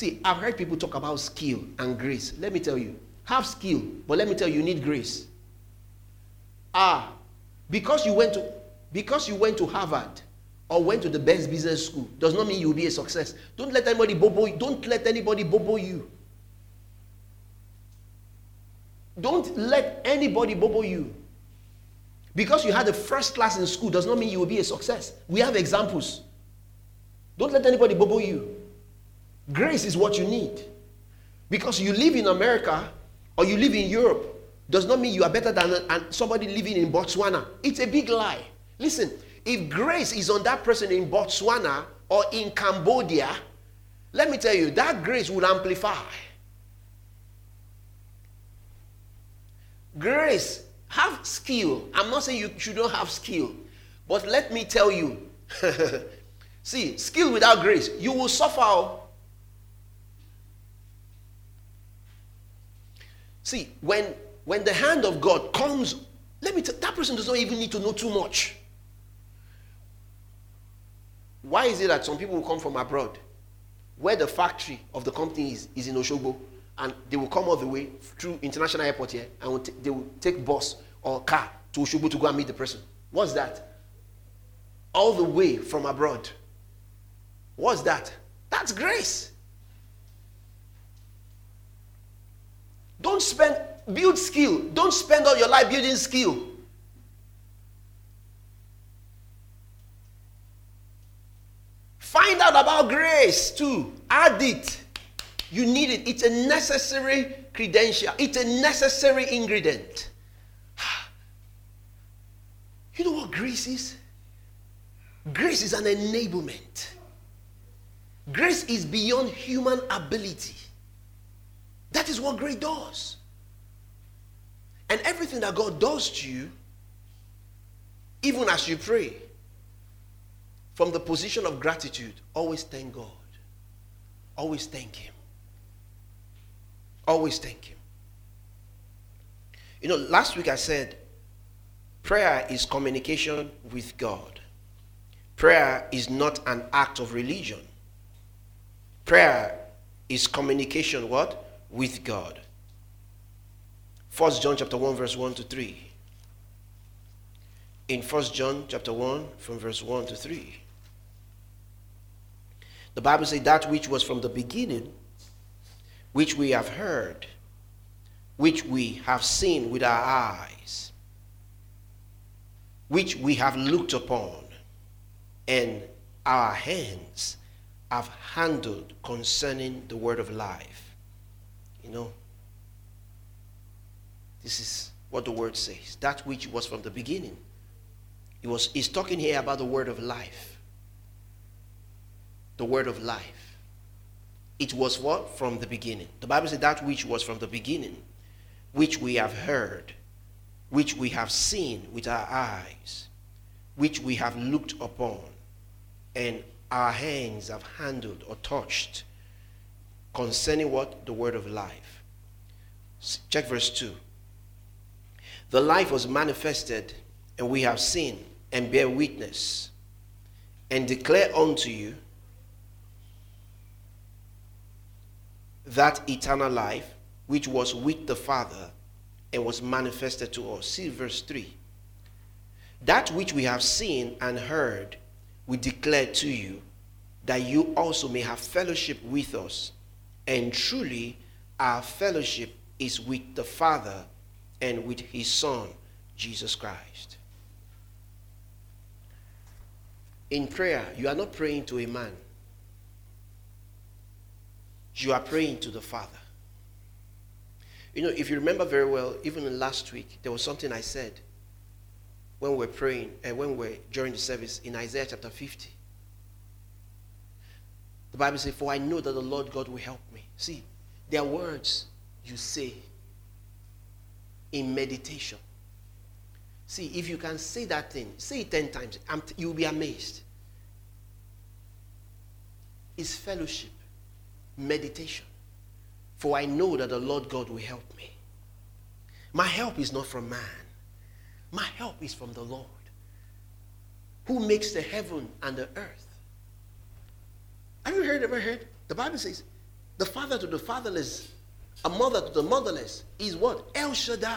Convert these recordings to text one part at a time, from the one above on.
See, I've heard people talk about skill and grace. Let me tell you, have skill, but let me tell you, you need grace. Ah, because you went to because you went to Harvard or went to the best business school does not mean you'll be a success. Don't let anybody bobo don't let anybody bobo you. Don't let anybody bobo you. Because you had a first class in school does not mean you will be a success. We have examples. Don't let anybody bobo you. Grace is what you need. Because you live in America or you live in Europe does not mean you are better than somebody living in Botswana. It's a big lie. Listen, if grace is on that person in Botswana or in Cambodia, let me tell you, that grace will amplify. Grace, have skill. I'm not saying you should not have skill, but let me tell you see, skill without grace, you will suffer. Oh. See, when when the hand of God comes, let me tell that person does not even need to know too much. Why is it that some people will come from abroad, where the factory of the company is, is in Oshogbo, and they will come all the way through international airport here, and t- they will take bus or car to Oshogbo to go and meet the person. What's that? All the way from abroad. What's that? That's grace. Don't spend, build skill. Don't spend all your life building skill. Find out about grace too. Add it. You need it. It's a necessary credential, it's a necessary ingredient. You know what grace is? Grace is an enablement. Grace is beyond human ability. That is what grace does. And everything that God does to you, even as you pray, from the position of gratitude, always thank God. Always thank Him. Always thank Him. You know, last week I said prayer is communication with God. Prayer is not an act of religion. Prayer is communication what? With God. First John chapter 1 verse 1 to 3. In First John chapter 1 from verse 1 to 3. The Bible says that which was from the beginning, which we have heard, which we have seen with our eyes, which we have looked upon, and our hands have handled concerning the word of life. You know, this is what the word says. That which was from the beginning. He was he's talking here about the word of life the word of life. It was what? From the beginning. The Bible said that which was from the beginning, which we have heard, which we have seen with our eyes, which we have looked upon, and our hands have handled or touched concerning what? The word of life. Check verse 2. The life was manifested, and we have seen and bear witness, and declare unto you that eternal life which was with the Father and was manifested to us. See verse 3. That which we have seen and heard, we declare to you, that you also may have fellowship with us. And truly, our fellowship is with the Father and with his Son, Jesus Christ. In prayer, you are not praying to a man you are praying to the Father. You know, if you remember very well, even last week, there was something I said when we are praying, and uh, when we are during the service in Isaiah chapter 50. The Bible says, For I know that the Lord God will help me. See, there are words you say in meditation. See, if you can say that thing, say it 10 times, you'll be amazed. It's fellowship meditation. For I know that the Lord God will help me. My help is not from man, my help is from the Lord, who makes the heaven and the earth. Have you heard ever heard? The Bible says, the father to the fatherless, a mother to the motherless, is what? El Shaddai.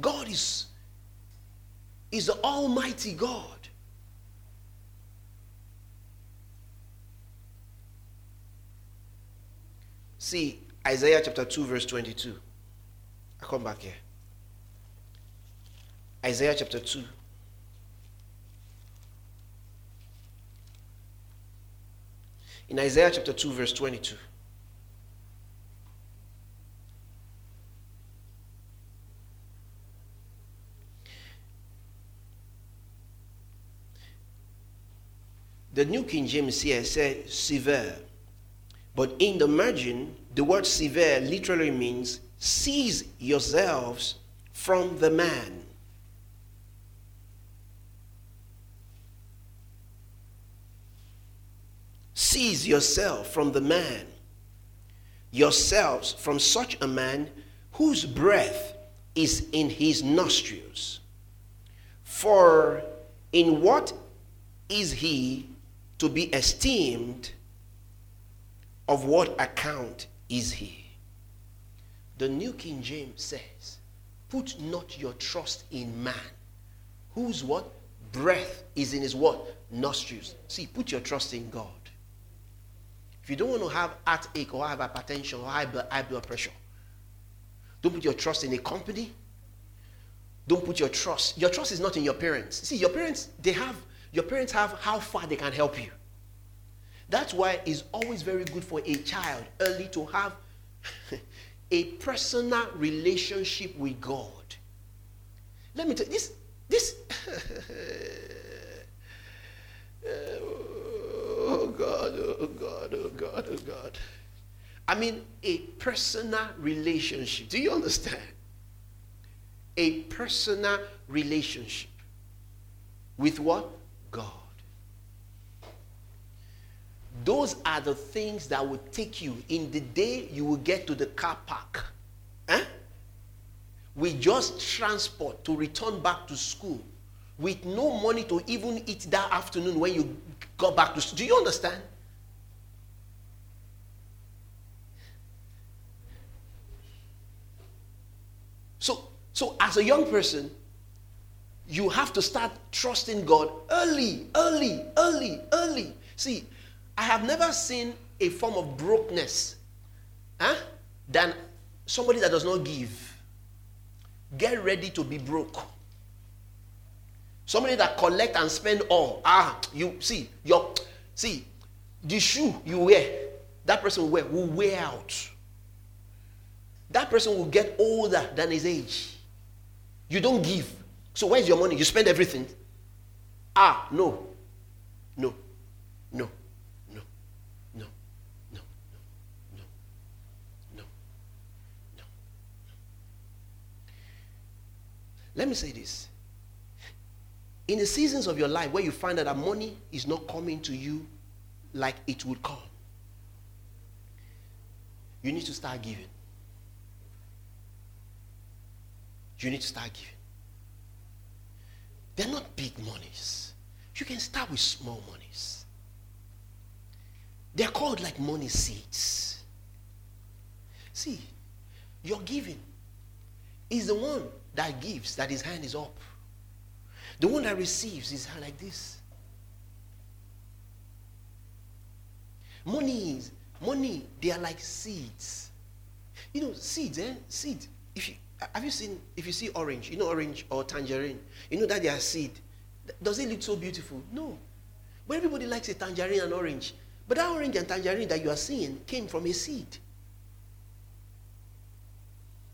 God is, is the Almighty God. See, Isaiah chapter 2, verse 22. I come back here. Isaiah chapter 2. In Isaiah chapter 2, verse 22. The New King James here says severe. But in the margin, the word severe literally means seize yourselves from the man. Seize yourself from the man, yourselves from such a man whose breath is in his nostrils. For in what is he to be esteemed? Of what account is he? The New King James says, Put not your trust in man, whose what? Breath is in his what? Nostrils. See, put your trust in God. You don't want to have heartache or have hypertension or high blood, high blood pressure, don't put your trust in a company. Don't put your trust. Your trust is not in your parents. See, your parents, they have, your parents have how far they can help you. That's why it's always very good for a child early to have a personal relationship with God. Let me tell you, this, this, uh, oh God, oh God, oh God, oh God. I mean, a personal relationship. Do you understand? A personal relationship with what? God. Those are the things that will take you in the day you will get to the car park. Eh? With just transport to return back to school, with no money to even eat that afternoon when you got back to. Do you understand? So, so as a young person, you have to start trusting God early, early, early, early. See, I have never seen a form of brokenness huh, than somebody that does not give. Get ready to be broke. Somebody that collect and spend all. Ah, you see your see the shoe you wear. That person will wear will wear out. That person will get older than his age. You don't give. So where's your money? You spend everything. Ah, no. No. No. No. No. No. No. No. No. Let me say this. In the seasons of your life where you find that, money is not coming to you like it would come, you need to start giving. You need to start giving. They're not big monies. You can start with small monies. They're called like money seeds. See, your giving is the one that gives, that his hand is up. The one that receives is like this. Money is, money, they are like seeds. You know, seeds, eh? Seeds. If you, have you seen, if you see orange, you know orange or tangerine, you know that they are seed. Does it look so beautiful? No. But everybody likes a tangerine and orange. But that orange and tangerine that you are seeing came from a seed.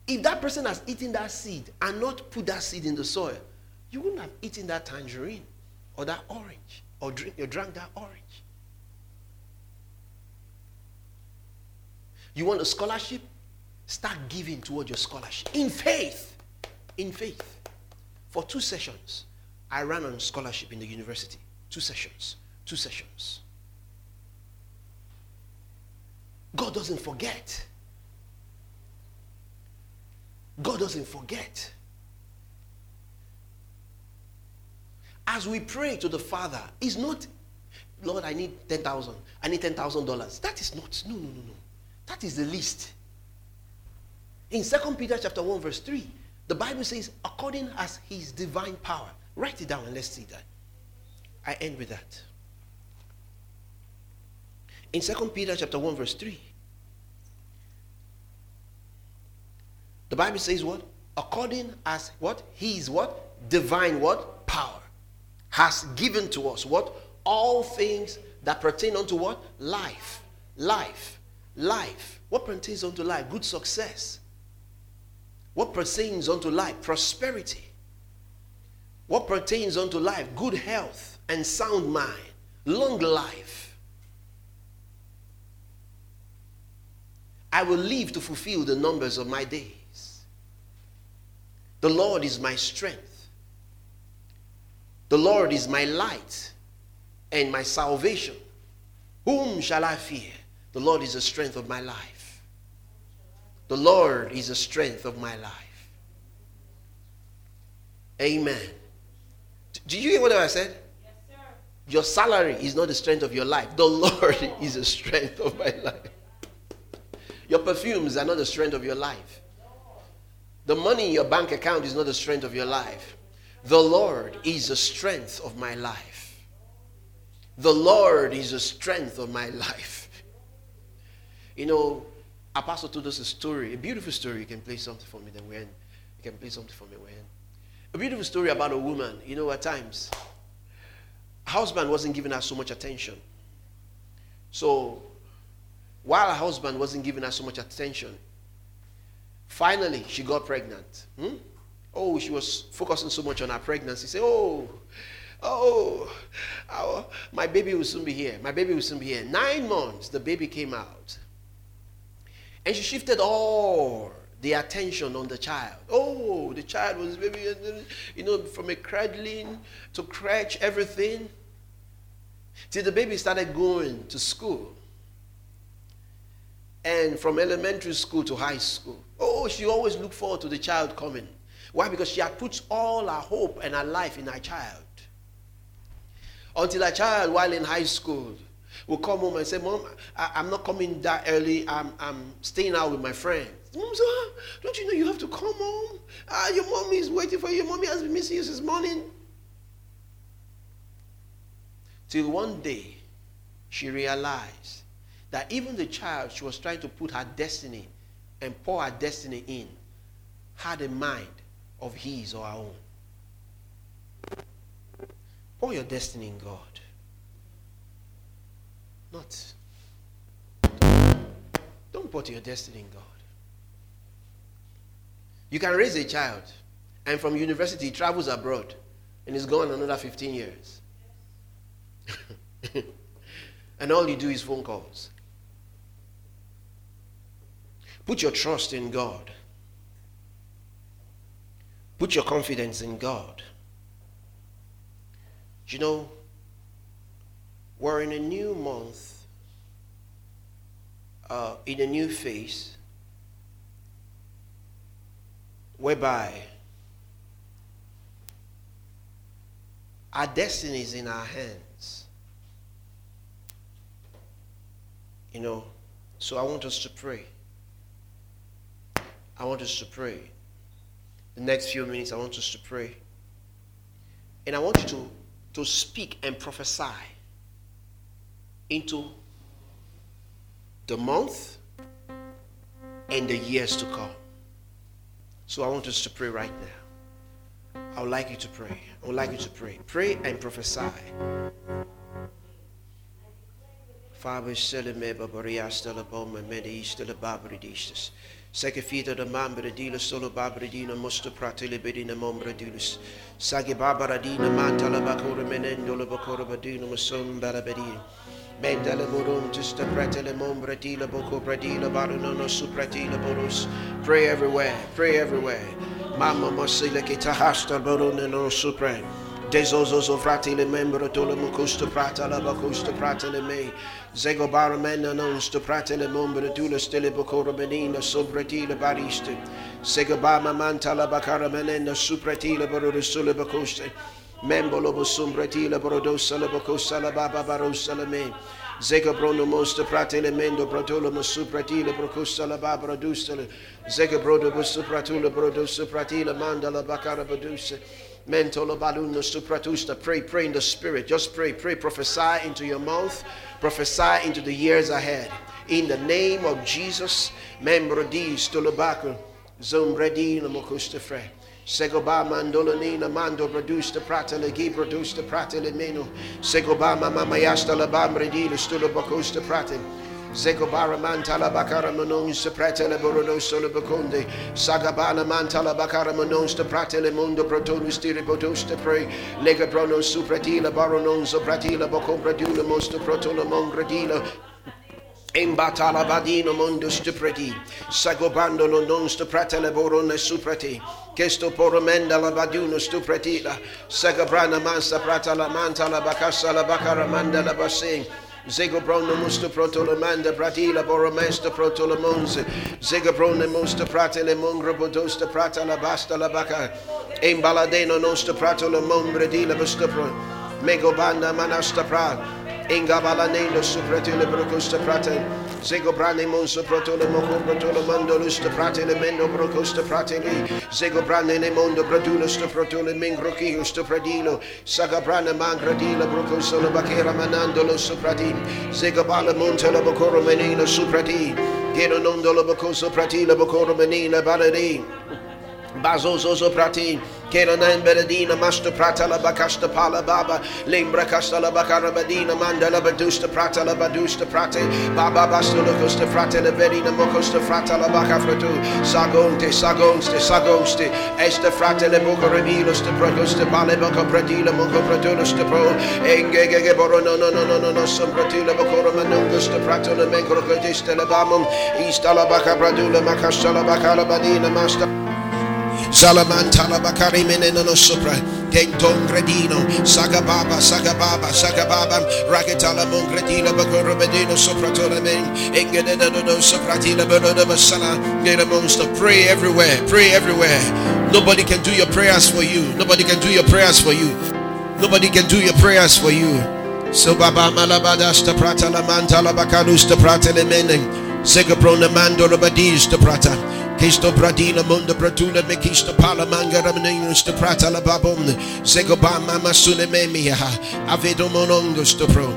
If that person has eaten that seed and not put that seed in the soil, you wouldn't have eaten that tangerine or that orange or drink, you drank that orange. You want a scholarship? Start giving toward your scholarship in faith. In faith. For two sessions, I ran on scholarship in the university. Two sessions. Two sessions. God doesn't forget. God doesn't forget. As we pray to the Father, is not, Lord, I need 10,000. I need $10,000. That is not, no, no, no, no. That is the least. In 2 Peter chapter 1, verse 3, the Bible says, according as his divine power. Write it down and let's see that. I end with that. In 2 Peter chapter 1, verse 3, the Bible says what? According as what? His what? Divine what? Power has given to us what? All things that pertain unto what? Life. Life. Life. What pertains unto life? Good success. What pertains unto life? Prosperity. What pertains unto life? Good health and sound mind. Long life. I will live to fulfill the numbers of my days. The Lord is my strength. The Lord is my light and my salvation. Whom shall I fear? The Lord is the strength of my life. The Lord is the strength of my life. Amen. Do you hear what I said? Yes, sir. Your salary is not the strength of your life. The Lord is the strength of my life. Your perfumes are not the strength of your life. The money in your bank account is not the strength of your life. The Lord is the strength of my life. The Lord is the strength of my life. You know, Apostle told us a story, a beautiful story. You can play something for me, then we end. You can play something for me, we end. A beautiful story about a woman. You know, at times, husband wasn't giving her so much attention. So, while her husband wasn't giving her so much attention, finally she got pregnant. Hmm? Oh, she was focusing so much on her pregnancy. Say, oh, oh, oh, my baby will soon be here. My baby will soon be here. Nine months, the baby came out. And she shifted all the attention on the child. Oh, the child was maybe, you know, from a cradling to crutch, everything. Till the baby started going to school. And from elementary school to high school. Oh, she always looked forward to the child coming. Why? Because she had put all her hope and her life in her child. Until her child, while in high school, will come home and say, Mom, I, am not coming that early. I'm, I'm staying out with my friends. Mom said, ah, Don't you know you have to come home? Ah, your mommy is waiting for you. Your mommy has been missing you since morning. Till one day, she realized that even the child she was trying to put her destiny and pour her destiny in had a mind of his or our own. Pour your destiny in God. Not. Don't put your destiny in God. You can raise a child, and from university, travels abroad, and he's gone another 15 years. and all you do is phone calls. Put your trust in God. Put your confidence in God. You know, we're in a new month, uh, in a new phase, whereby our destiny is in our hands. You know, so I want us to pray. I want us to pray. The next few minutes, I want us to pray. And I want you to, to speak and prophesy into the month and the years to come. So I want us to pray right now. I would like you to pray. I would like you to pray. Pray and prophesy. Father, babridistas. Sekefita de mambra dila solo babridina musta pratile bedina mombra dilus. Sagi babaradina mantala bakura menendo la bakura badina mason barabedina. Mendele morum tista pretele mombratila boko pratila barunono supratila borus. Pray everywhere, pray everywhere. Mama masila kitahasta boruneno supre. Desozo fratelli membro tolemo custo prata la bacusto prata le mei. Zego baramena non sto fratelli membro tu le stelle bocoro benina sopra ti le bariste. Sego bama manta la bacara menena sopra ti le borore sulle bacuste. Membo lobo sombra ti le borodossa la bacossa la baba barossa le mei. Zego brono mosto pratele mendo brodolo ma supratile procusta la babra dustele. Zego brodo busto pratule brodo supratile manda la bacara badusse. Pray, pray in the spirit. Just pray, pray, prophesy into your mouth, prophesy into the years ahead. In the name of Jesus, membro di stolabaco, zombredina mocusta fre. Segoba mandolonina mando produsta prata le gi produsta prata le meno. Segoba mama yasta la bambre di le stula prata. Zegobara mantala bakara manon se pretele borono solo baconde. Sagabana mantala bakara manon sta pratele mondo protonus tiri potosta pre. Lega prono supratila baronon sopratila bocompradula mosto protona mongradila. Imbatala vadino mondo stupreti, sagobandolo non stupratele borone supreti, questo poromenda la vaduno stupretila, sagabrana mansa prata la manta la bacassa la bacaramanda la bassing, Zegobron musta protolamanda pratila boromesta protolamonse. Zegobron musta pratele mongra bodosta prata la basta la baca. Embaladeno nosta pratolamon bredila busta pro. Megobanda manasta prat. E Ingabalanelo supratile brocosta prata. Zego brane monso protole moco protole mando lusto pratele mendo procosto frateli. Zego brane le mondo bradulo sto protole mengrochio sto pradilo. Saga brane mangradilo procosto la bacchera manandolo sopra di. Zego bala monte la bocoro menino sopra di. Chiedo non dolo bocoso pratilo bocoro menina balerì. Bazo zozo prati. Kenanan Beredina, Master Prata la Bacasta Pala Baba, Limbra Casta la Bacara Badina, Mandala Badusta Prata la Badusta Prate, Baba Basta Locosta Frate la Verina Mocosta Frata la Baca Fratu, Sagonte, Sagonste, Sagonste, Este Frate le Boca Revilos de Procosta Pale Boca Pradila Moco Pradulus de Pro, Engege Boro no no no no no no Sombratila Bocora Manungus de Prato la Mengro Codista la Bamum, East la Baca Pradula Macasta la Bacara Badina Master. Zalamantala bakari meneno sopra. Kenton gredino. Sagababa, sagababa, sagababa. Raketala mongredina bakoro bedino sopra tolemen. Basala. Get amongst the pray everywhere. Pray everywhere. Nobody can do your prayers for you. Nobody can do your prayers for you. Nobody can do your prayers for you. So baba malabadas the prata la mantala bakarus the prata le menem. Zegabrona mando rabadis the prata. Kisto Bradina Munda Bratula Mekisto Palamanga Ramenus to Prata la Babum. Zegobama Masule Memia Avedo Monongos to Pro.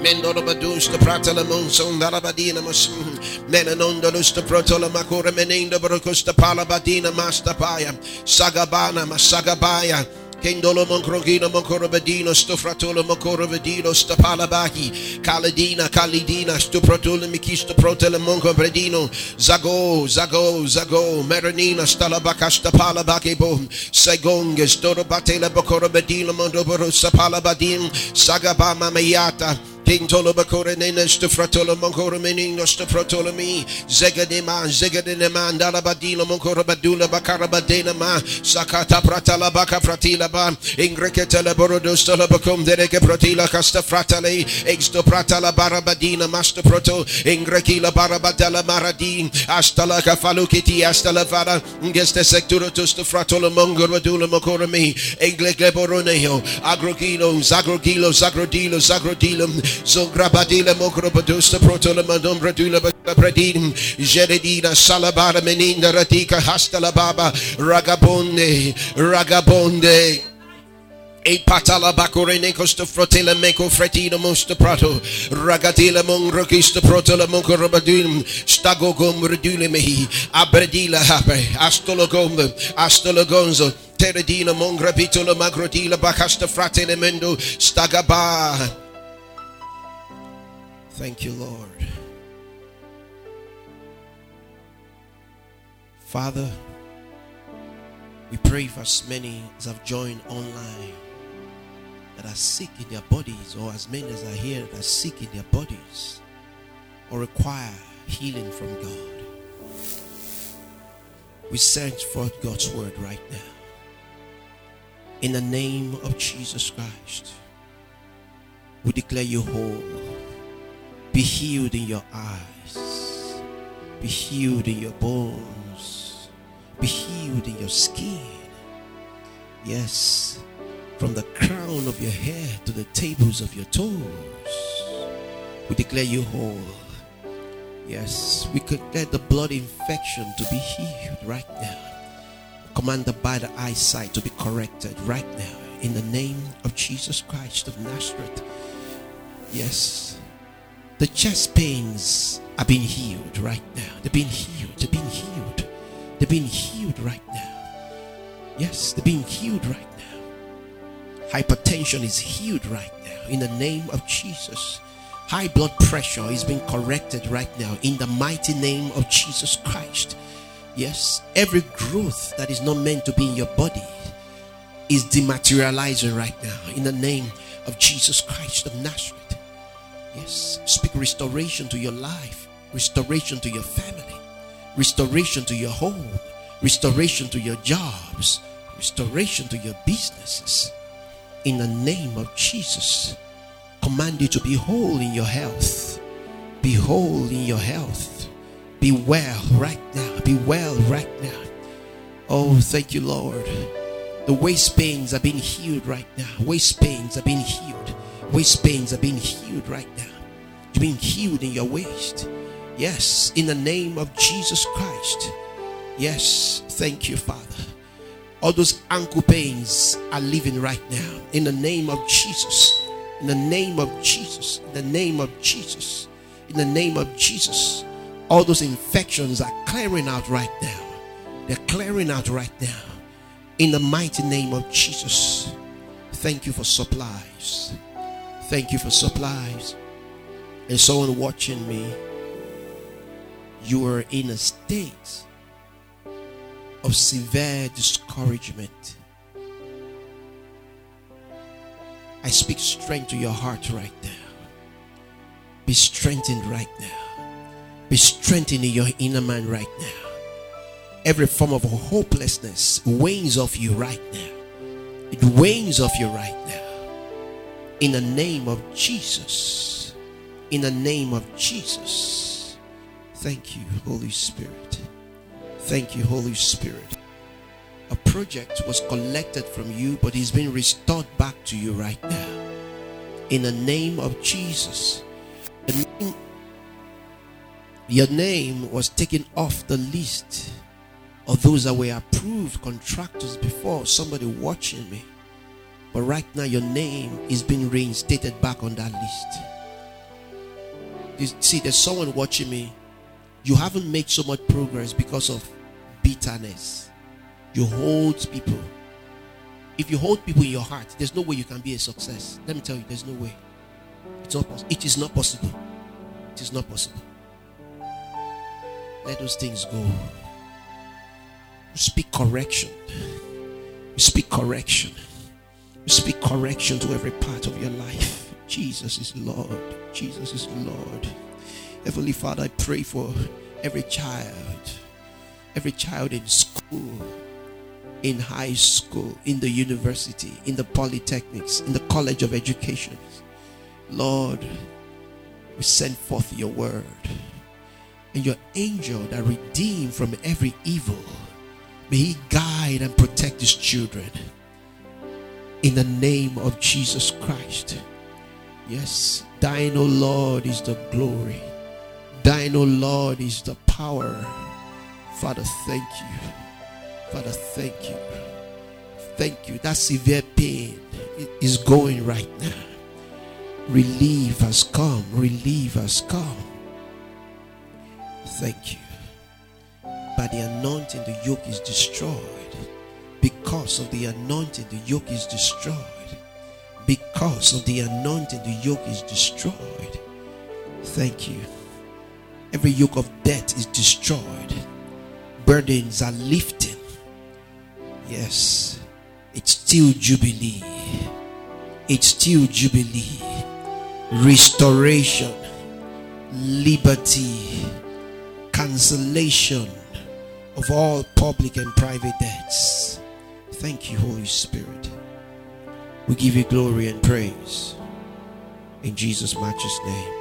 Mendolo Badus to Prata la Monson Dalabadina Masum Menanondolus to Protola Makura Menendo Brocos to Palabadina Mastapaya Sagabana Masagabaya Kendolo Moncrogino Moncorobadino Stofratolo Moncorobadino Stapalabahi Caladina Calidina Stupratula Mikisto Protele Moncobradino Zago Zago Zago Meranina Stalabaca Stapalabakebo Segonges Dorobatela Bocorobadino Mondoboro Sapalabadin Sagabama Mayata King Tolobakore Nenes to Fratola Moncora Meninos to Frotolami, Zegadima, Zegadinema, Dalabadila Moncora Badula Bacarabadena Ma, Sakata Pratala Baca Fratila Ba, Ingreketela Borodos Tolabacum Dereke Protila Casta Fratale, Exto Pratala Barabadina Master Proto, Ingrekila Barabadala Maradin, Astala Cafalukiti, Astala Vara, Geste Secturatus to Fratola Mongora Dula Mocorami, Engle Boroneo, Agrogino, Zagrogilo, Zagrodilo, Zagrodilum, Zograbadila Mokropadusta Protola Madum Bradula Bradim Jeredina Salabara Meninda Ratika Hastala Baba Ragabonde Ragabonde E patala bacorene costa frotela meco fretino mosta prato ragatila mon rochista protola monco robadum stago gom redule mehi abredila hape astologom astologonzo teredina mon grapitola magrodila bacasta fratele mendo stagaba Thank you, Lord. Father, we pray for as many as have joined online that are sick in their bodies, or as many as are here that are sick in their bodies, or require healing from God. We send forth God's word right now. In the name of Jesus Christ, we declare you whole. Be healed in your eyes. Be healed in your bones. Be healed in your skin. Yes, from the crown of your head to the tables of your toes. We declare you whole. Yes, we could get the blood infection to be healed right now. Command the bad eyesight to be corrected right now in the name of Jesus Christ of Nazareth. Yes, the chest pains are being healed right now. They're being healed. They're being healed. They're being healed right now. Yes, they're being healed right now. Hypertension is healed right now in the name of Jesus. High blood pressure is being corrected right now in the mighty name of Jesus Christ. Yes, every growth that is not meant to be in your body is dematerializing right now in the name of Jesus Christ of Nazareth. Yes, speak restoration to your life, restoration to your family, restoration to your home, restoration to your jobs, restoration to your businesses. In the name of Jesus, command you to be whole in your health. Be whole in your health. Be well right now. Be well right now. Oh, thank you, Lord. The waist pains are being healed right now. Waist pains are being healed. Waist pains are being healed right now. You're being healed in your waist. Yes, in the name of Jesus Christ. Yes, thank you, Father. All those ankle pains are leaving right now. In the name of Jesus. In the name of Jesus. In the name of Jesus. In the name of Jesus. All those infections are clearing out right now. They're clearing out right now. In the mighty name of Jesus. Thank you for supplies. Thank you for supplies. And someone watching me, you are in a state of severe discouragement. I speak strength to your heart right now. Be strengthened right now. Be strengthened in your inner man right now. Every form of hopelessness wanes off you right now. It wanes off you right now. In the name of Jesus. In the name of Jesus. Thank you, Holy Spirit. Thank you, Holy Spirit. A project was collected from you, but it's been restored back to you right now. In the name of Jesus. Name, your name was taken off the list of those that were approved contractors before. Somebody watching me. But right now, your name is being reinstated back on that list. You see, there's someone watching me. You haven't made so much progress because of bitterness. You hold people. If you hold people in your heart, there's no way you can be a success. Let me tell you, there's no way. It's not possible. It is not possible. It is not possible. Let those things go. You speak correction. You speak correction. Speak correction to every part of your life. Jesus is Lord. Jesus is Lord. Heavenly Father, I pray for every child, every child in school, in high school, in the university, in the polytechnics, in the college of education. Lord, we send forth your word and your angel that redeem from every evil. May he guide and protect his children in the name of Jesus Christ. Yes, thine, O Lord, is the glory. Thine, O Lord, is the power. Father, thank you. Father, thank you. Thank you. That severe pain is going right now. Relief has come. Relief has come. Thank you. By the anointing, the yoke is destroyed. Because of the anointing, the yoke is destroyed. Because of the anointing, the yoke is destroyed. Thank you. Every yoke of death is destroyed. Burdens are lifted. Yes, it's still Jubilee. It's still Jubilee. Restoration, liberty, cancellation of all public and private debts. Thank you, Holy Spirit. We give you glory and praise. In Jesus' matchless name.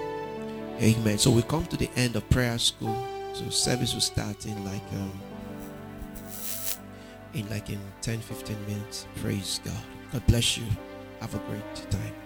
Amen. So we come to the end of prayer school. So service will start in like um in like in 10 15 minutes. Praise God. God bless you. Have a great time.